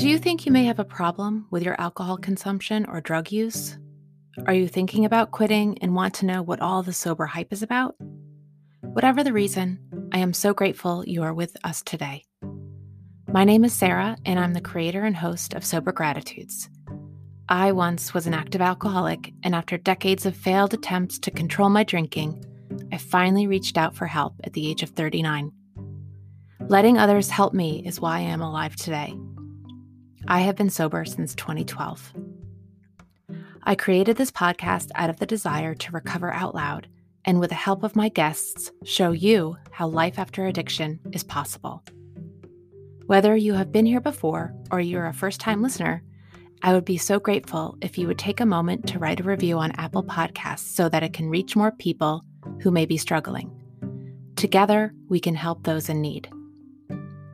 Do you think you may have a problem with your alcohol consumption or drug use? Are you thinking about quitting and want to know what all the sober hype is about? Whatever the reason, I am so grateful you are with us today. My name is Sarah, and I'm the creator and host of Sober Gratitudes. I once was an active alcoholic, and after decades of failed attempts to control my drinking, I finally reached out for help at the age of 39. Letting others help me is why I am alive today. I have been sober since 2012. I created this podcast out of the desire to recover out loud and, with the help of my guests, show you how life after addiction is possible. Whether you have been here before or you're a first time listener, I would be so grateful if you would take a moment to write a review on Apple Podcasts so that it can reach more people who may be struggling. Together, we can help those in need.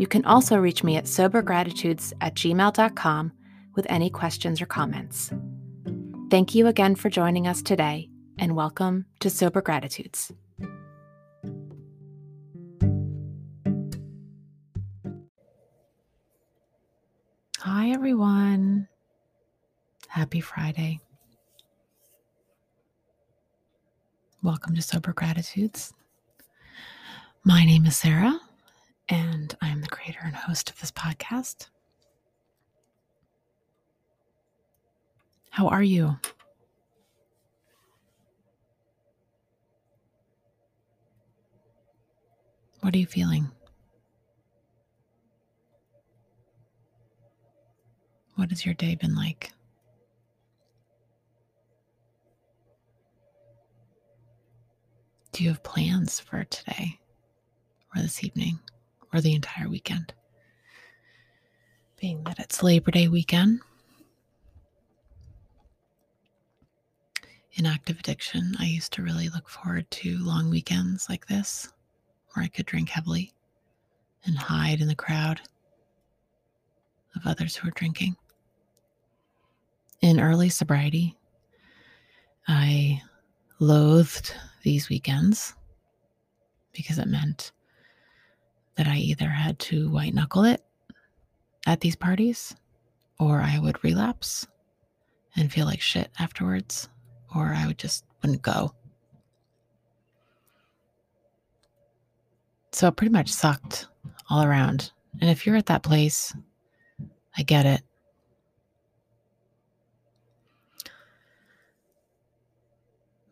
You can also reach me at sobergratitudes at gmail.com with any questions or comments. Thank you again for joining us today, and welcome to Sober Gratitudes. Hi, everyone. Happy Friday. Welcome to Sober Gratitudes. My name is Sarah, and I am the creator and host of this podcast. How are you? What are you feeling? What has your day been like? Do you have plans for today or this evening or the entire weekend? Being that it's Labor Day weekend, in active addiction, I used to really look forward to long weekends like this where I could drink heavily and hide in the crowd of others who were drinking. In early sobriety, I loathed these weekends because it meant that I either had to white knuckle it at these parties or I would relapse and feel like shit afterwards or I would just wouldn't go. So it pretty much sucked all around. And if you're at that place, I get it.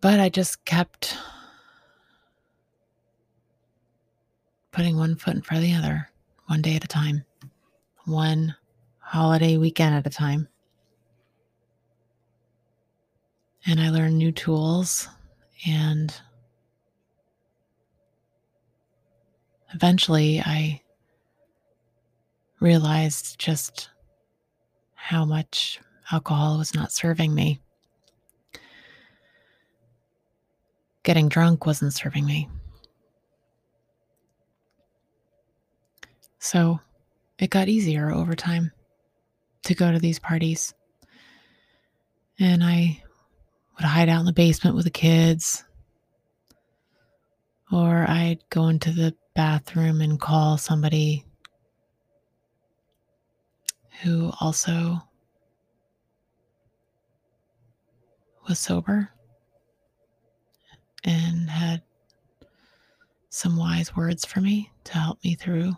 But I just kept putting one foot in front of the other, one day at a time, one holiday weekend at a time. And I learned new tools and eventually I realized just how much alcohol was not serving me. Getting drunk wasn't serving me. So it got easier over time to go to these parties. And I would hide out in the basement with the kids. Or I'd go into the bathroom and call somebody who also was sober and had some wise words for me to help me through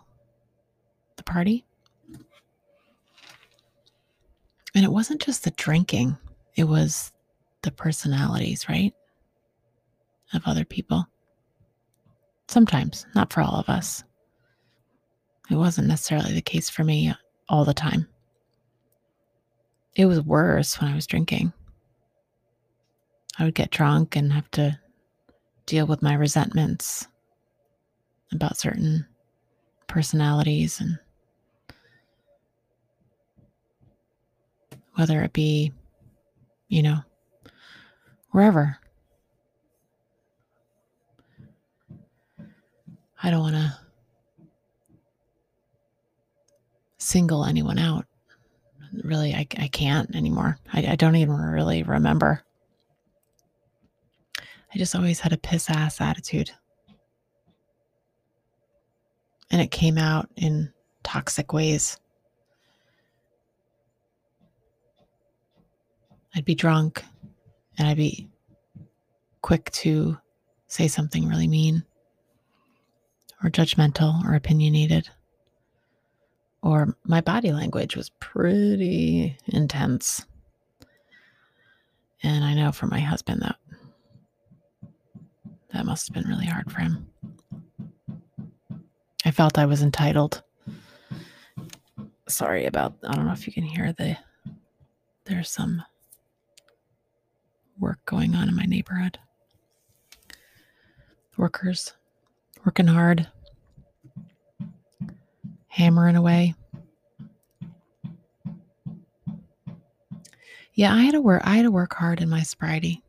party. And it wasn't just the drinking, it was the personalities, right? Of other people. Sometimes, not for all of us. It wasn't necessarily the case for me all the time. It was worse when I was drinking. I would get drunk and have to deal with my resentments about certain personalities and whether it be, you know, wherever. I don't want to single anyone out. Really, I, I can't anymore. I, I don't even really remember. I just always had a piss ass attitude. And it came out in toxic ways. I'd be drunk and I'd be quick to say something really mean or judgmental or opinionated. Or my body language was pretty intense. And I know for my husband that that must have been really hard for him. I felt I was entitled. Sorry about I don't know if you can hear the there's some work going on in my neighborhood. Workers working hard, hammering away. Yeah, I had to work I had to work hard in my sobriety.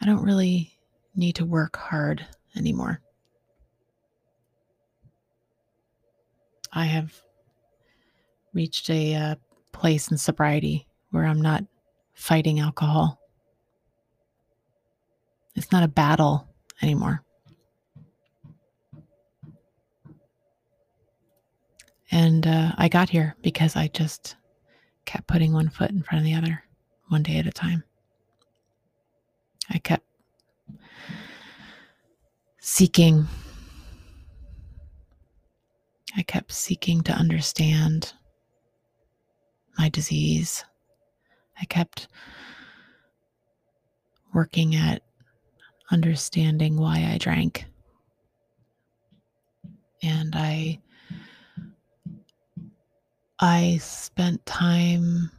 I don't really need to work hard anymore. I have reached a uh, place in sobriety where I'm not fighting alcohol. It's not a battle anymore. And uh, I got here because I just kept putting one foot in front of the other, one day at a time. I kept seeking. I kept seeking to understand my disease. I kept working at understanding why I drank. And I I spent time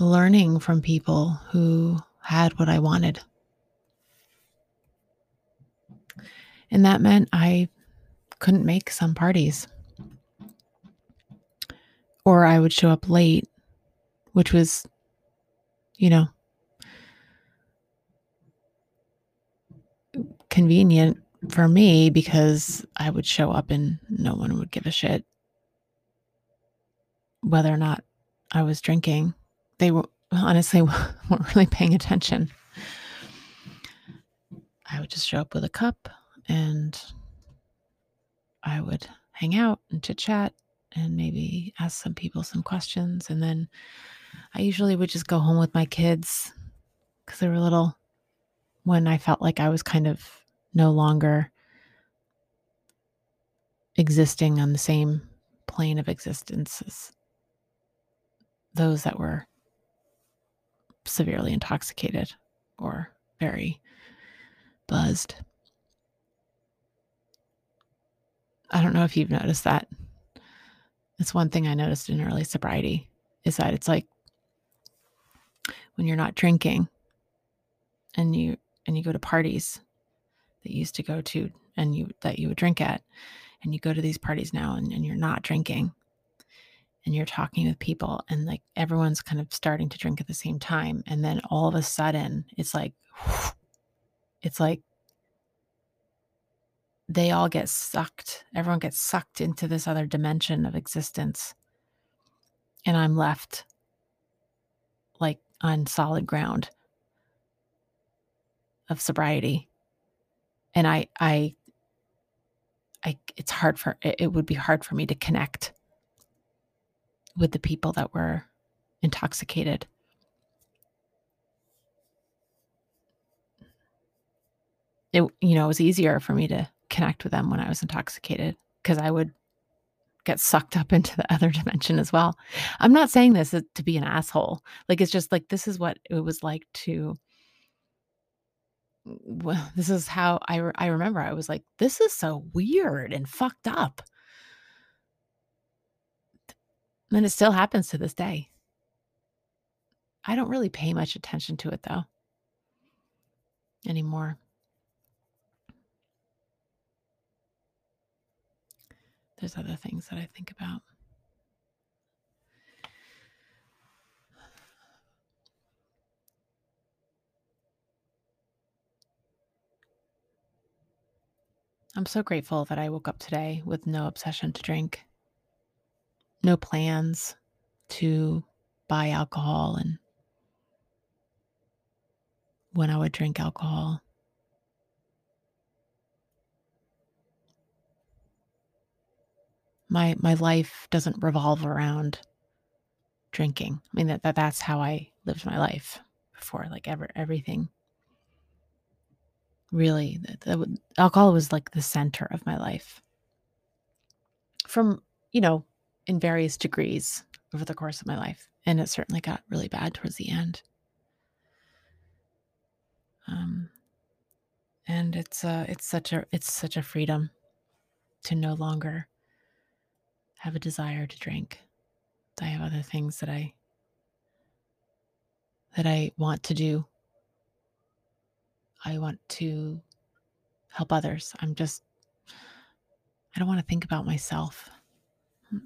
learning from people who had what I wanted. And that meant I couldn't make some parties. Or I would show up late, which was, you know, convenient for me because I would show up and no one would give a shit whether or not I was drinking. They were honestly weren't really paying attention. I would just show up with a cup and I would hang out and chit chat and maybe ask some people some questions. And then I usually would just go home with my kids because they were little when I felt like I was kind of no longer existing on the same plane of existence as those that were severely intoxicated or very buzzed. I don't know if you've noticed that. It's one thing I noticed in early sobriety is that it's like when you're not drinking and you and you go to parties that you used to go to and you that you would drink at and you go to these parties now and, and you're not drinking and you're talking with people and like everyone's kind of starting to drink at the same time and then all of a sudden it's like it's like they all get sucked everyone gets sucked into this other dimension of existence. And i'm left like on solid ground of sobriety and i i i it's hard for it, would be hard for me to connect with the people that were intoxicated. It, you know, it was easier for me to connect with them when I was intoxicated because I would get sucked up into the other dimension as well. I'm not saying this to be an asshole. Like, it's just like, this is what it was like to, well, this is how I, I remember I was like, this is so weird and fucked up. And it still happens to this day. I don't really pay much attention to it though anymore. There's other things that I think about. I'm so grateful that I woke up today with no obsession to drink no plans to buy alcohol and when I would drink alcohol. My my life doesn't revolve around drinking. I mean that, that that's how I lived my life before. Like ever everything. Really, alcohol was like the center of my life. From you know, in various degrees over the course of my life, and it certainly got really bad towards the end. Um, and it's uh it's such a it's such a freedom to no longer have a desire to drink. I have other things that I that I want to do. I want to help others. I'm just I don't want to think about myself.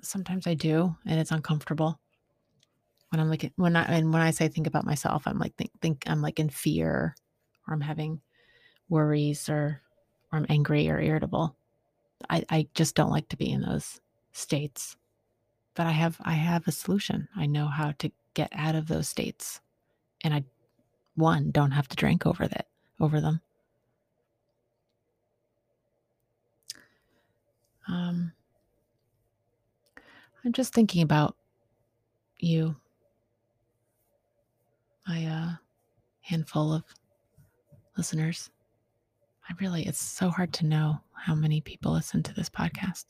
Sometimes I do, and it's uncomfortable. When I'm like when I and when I say think about myself, I'm like think think I'm like in fear or I'm having worries or or I'm angry or irritable. I, I just don't like to be in those states. But I have I have a solution. I know how to get out of those states. And I one don't have to drink over that over them. Um I'm just thinking about you. My uh handful of listeners. I really, it's so hard to know how many people listen to this podcast.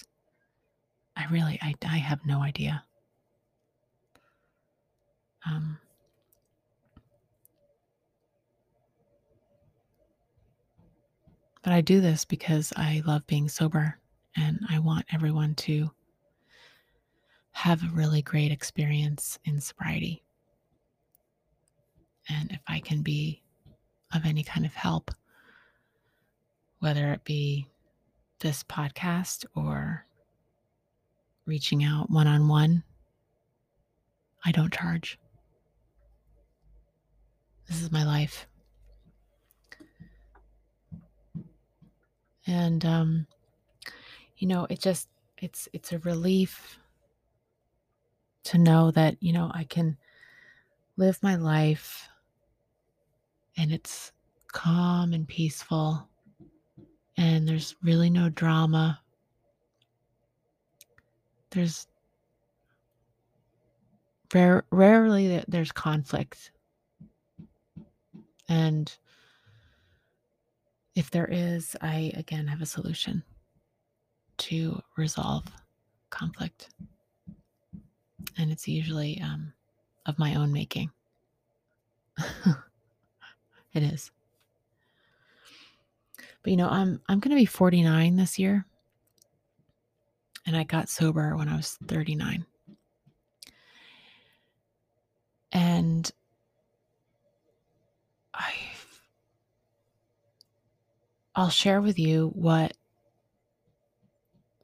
I really, I, I have no idea. Um, but I do this because I love being sober and I want everyone to have a really great experience in sobriety. And if I can be of any kind of help, whether it be this podcast or reaching out one on one, I don't charge. This is my life. And um you know, it just it's it's a relief to know that, you know, I can live my life and it's calm and peaceful and there's really no drama. There's rare, rarely that there's conflict. And if there is, I again have a solution to resolve conflict. And it's usually um, of my own making. it is. But you know, I'm I'm going to be 49 this year. And I got sober when I was 39. And I I'll share with you what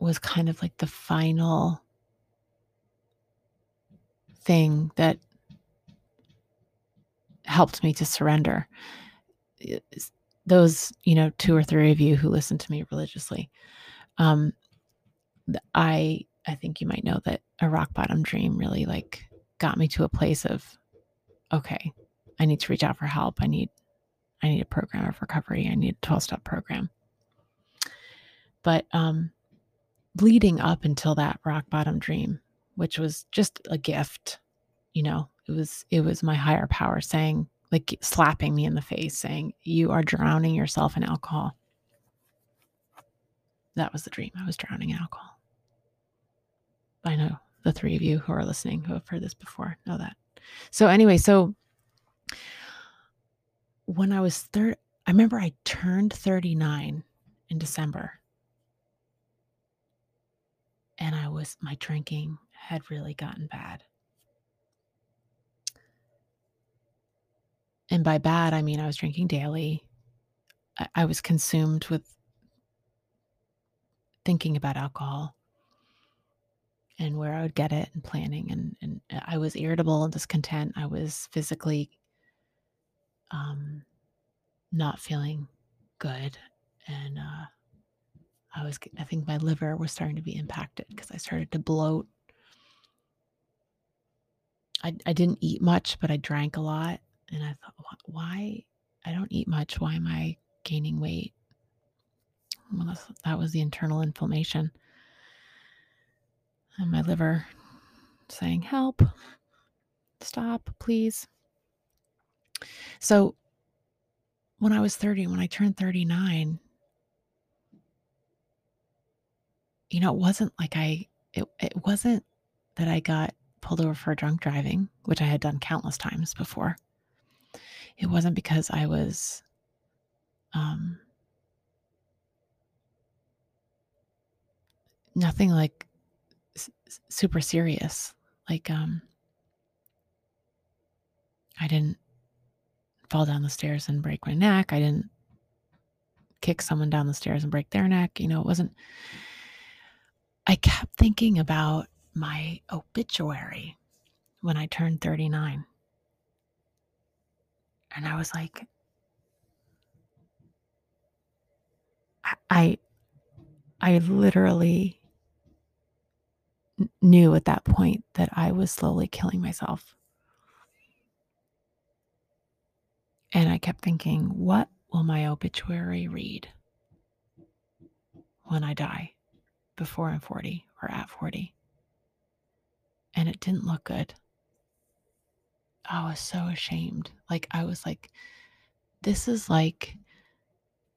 was kind of like the final thing that helped me to surrender those you know two or three of you who listen to me religiously um i i think you might know that a rock bottom dream really like got me to a place of okay i need to reach out for help i need i need a program of recovery i need a 12 step program but um leading up until that rock bottom dream which was just a gift you know it was it was my higher power saying like slapping me in the face, saying, You are drowning yourself in alcohol. That was the dream. I was drowning in alcohol. I know the three of you who are listening who have heard this before know that. So, anyway, so when I was third, I remember I turned 39 in December. And I was, my drinking had really gotten bad. And by bad, I mean I was drinking daily. I, I was consumed with thinking about alcohol and where I would get it and planning. And, and I was irritable and discontent. I was physically um, not feeling good. And uh, I was, I think my liver was starting to be impacted because I started to bloat. I, I didn't eat much, but I drank a lot. And I thought, why? I don't eat much. Why am I gaining weight? Well, that was the internal inflammation. And my liver saying, help. Stop, please. So, when I was 30, when I turned 39, you know, it wasn't like I, it, it wasn't that I got pulled over for drunk driving, which I had done countless times before. It wasn't because I was um, nothing like super serious. Like, um, I didn't fall down the stairs and break my neck. I didn't kick someone down the stairs and break their neck. You know, it wasn't. I kept thinking about my obituary when I turned 39. And I was like, I I literally knew at that point that I was slowly killing myself. And I kept thinking, what will my obituary read when I die before I'm 40 or at 40? And it didn't look good. I was so ashamed. Like, I was like, this is like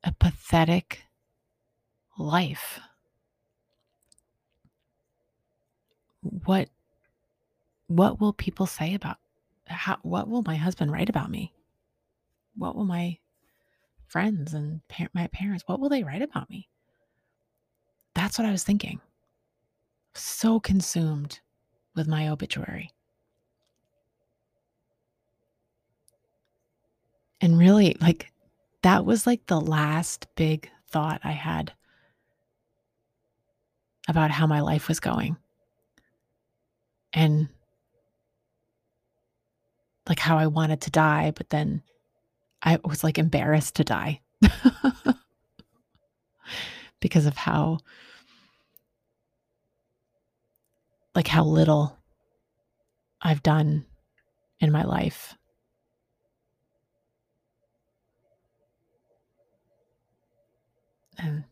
a pathetic life. What what will people say about how what will my husband write about me? What will my friends and my parents what will they write about me? That's what I was thinking. So consumed with my obituary. And really like that was like the last big thought I had about how my life was going and like how I wanted to die, but then I was like embarrassed to die because of how, like, how little I've done in my life. And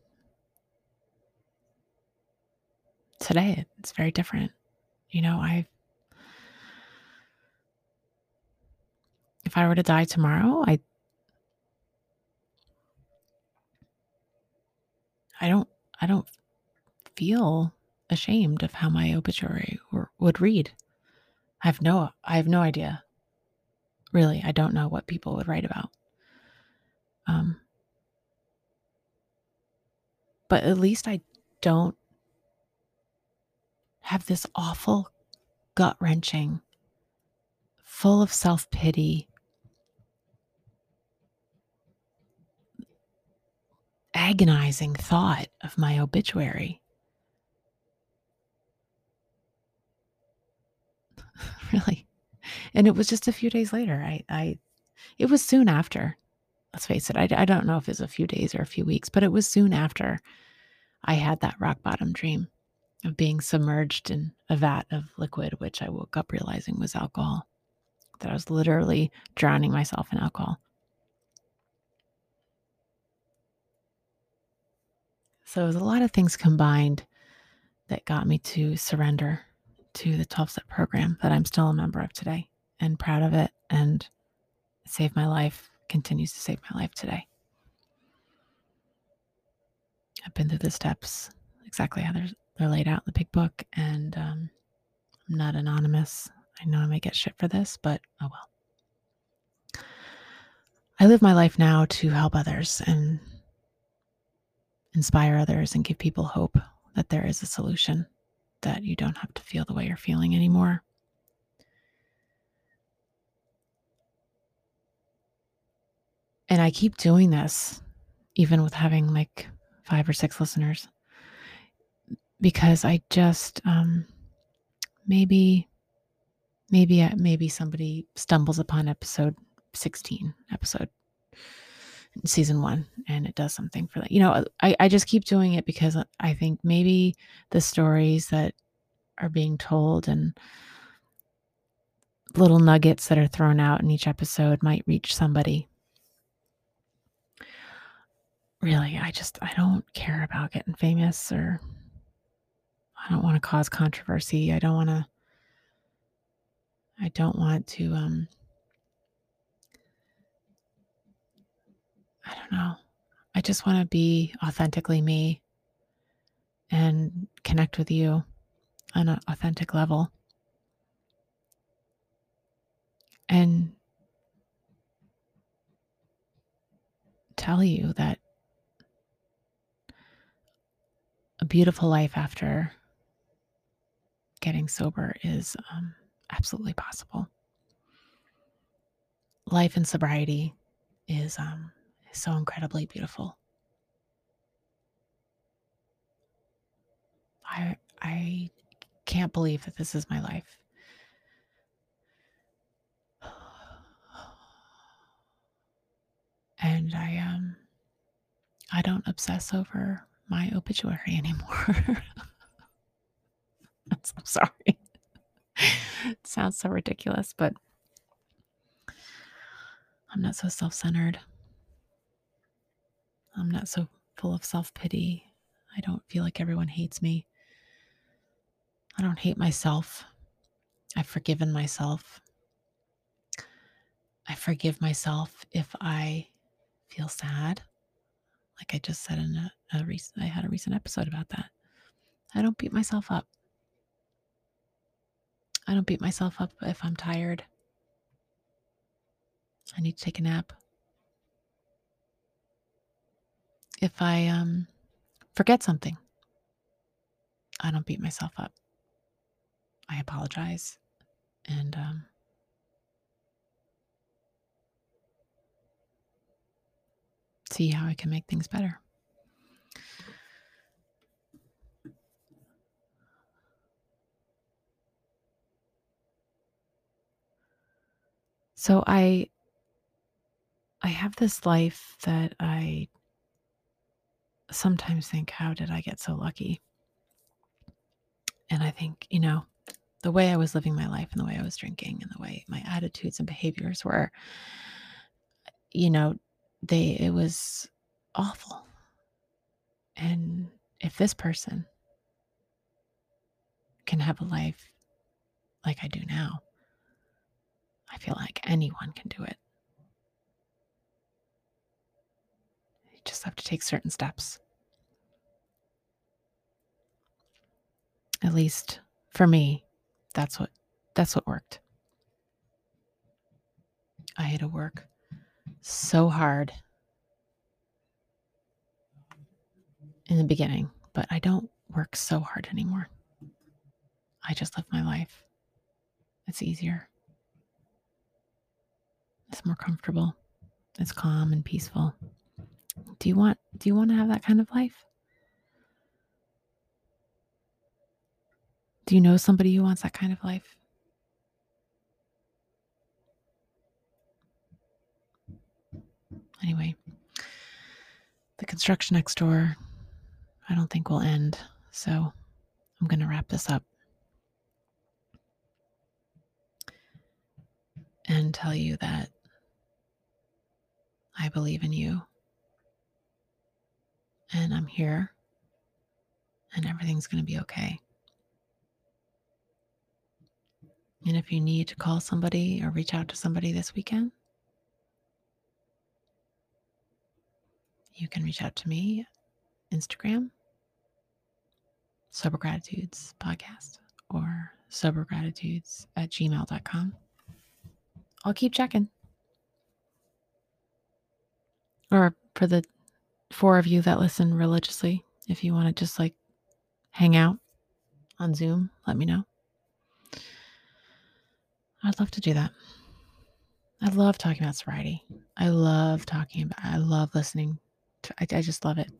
today it's very different. You know, I if I were to die tomorrow, I I don't I don't feel ashamed of how my obituary or, would read. I have no I have no idea. Really, I don't know what people would write about. Um but at least I don't have this awful, gut wrenching, full of self pity, agonizing thought of my obituary. really. And it was just a few days later. I, I, it was soon after. Let's face it. I, I don't know if it was a few days or a few weeks, but it was soon after I had that rock bottom dream of being submerged in a vat of liquid, which I woke up realizing was alcohol. That I was literally drowning myself in alcohol. So it was a lot of things combined that got me to surrender to the 12 step program that I'm still a member of today and proud of it. And it saved my life, continues to save my life today. I've been through the steps exactly how they're, they're laid out in the big book, and um, I'm not anonymous. I know I may get shit for this, but oh well. I live my life now to help others and inspire others and give people hope that there is a solution, that you don't have to feel the way you're feeling anymore. And I keep doing this, even with having like five or six listeners, because I just, um, maybe, maybe, uh, maybe somebody stumbles upon episode 16, episode season one and it does something for that. You know I, I just keep doing it because i think maybe the stories that are being told and little nuggets that are thrown out in each episode might reach somebody. Really i just i don't care about getting famous or i don't want to cause controversy i don't want to I don't want to um I don't know. I just want to be authentically me and connect with you on an authentic level. And tell you that a beautiful life after getting sober is um, absolutely possible. Life in sobriety is um, so incredibly beautiful. I I can't believe that this is my life. And I um I don't obsess over my obituary anymore. I'm so sorry. it sounds so ridiculous, but I'm not so self centered. I'm not so full of self pity. I don't feel like everyone hates me. I don't hate myself. I've forgiven myself. I forgive myself if I feel sad. Like I just said in a, a recent, I had a recent episode about that. I don't beat myself up. I don't beat myself up if I'm tired. I need to take a nap. If I um, forget something, I don't beat myself up. I apologize and um, see how I can make things better. So I I have this life that I sometimes think how did I get so lucky? And I think, you know, the way I was living my life and the way I was drinking and the way my attitudes and behaviors were, you know, they, it was awful. And if this person can have a life like I do now, I feel like anyone can do it. You just have to take certain steps. At least for me, that's what that's what worked. I had to work so hard in the beginning, but I don't work so hard anymore. I just live my life. It's easier. It's more comfortable. It's calm and peaceful. Do you want do you want to have that kind of life? Do you know somebody who wants that kind of life? Anyway, the construction next door, I don't think will end. So I'm going to wrap this up and tell you that I believe in you and I'm here and everything's going to be okay. And if you need to call somebody or reach out to somebody this weekend, you can reach out to me, Instagram, Sober Gratitudes Podcast, or sobergratitudes at gmail.com. I'll keep checking. Or for the four of you that listen religiously, if you want to just like hang out on Zoom, let me know. I'd love to do that. I love talking about sobriety. I love talking about I love listening to I, I just love it.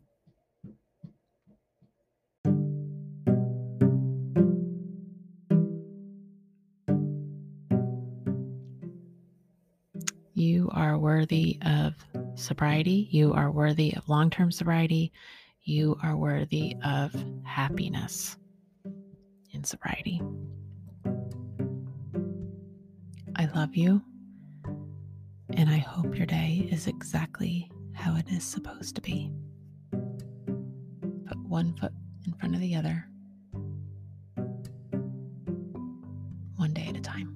You are worthy of sobriety. You are worthy of long term sobriety. You are worthy of happiness in sobriety. I love you. And I hope your day is exactly how it is supposed to be. Put one foot in front of the other, one day at a time.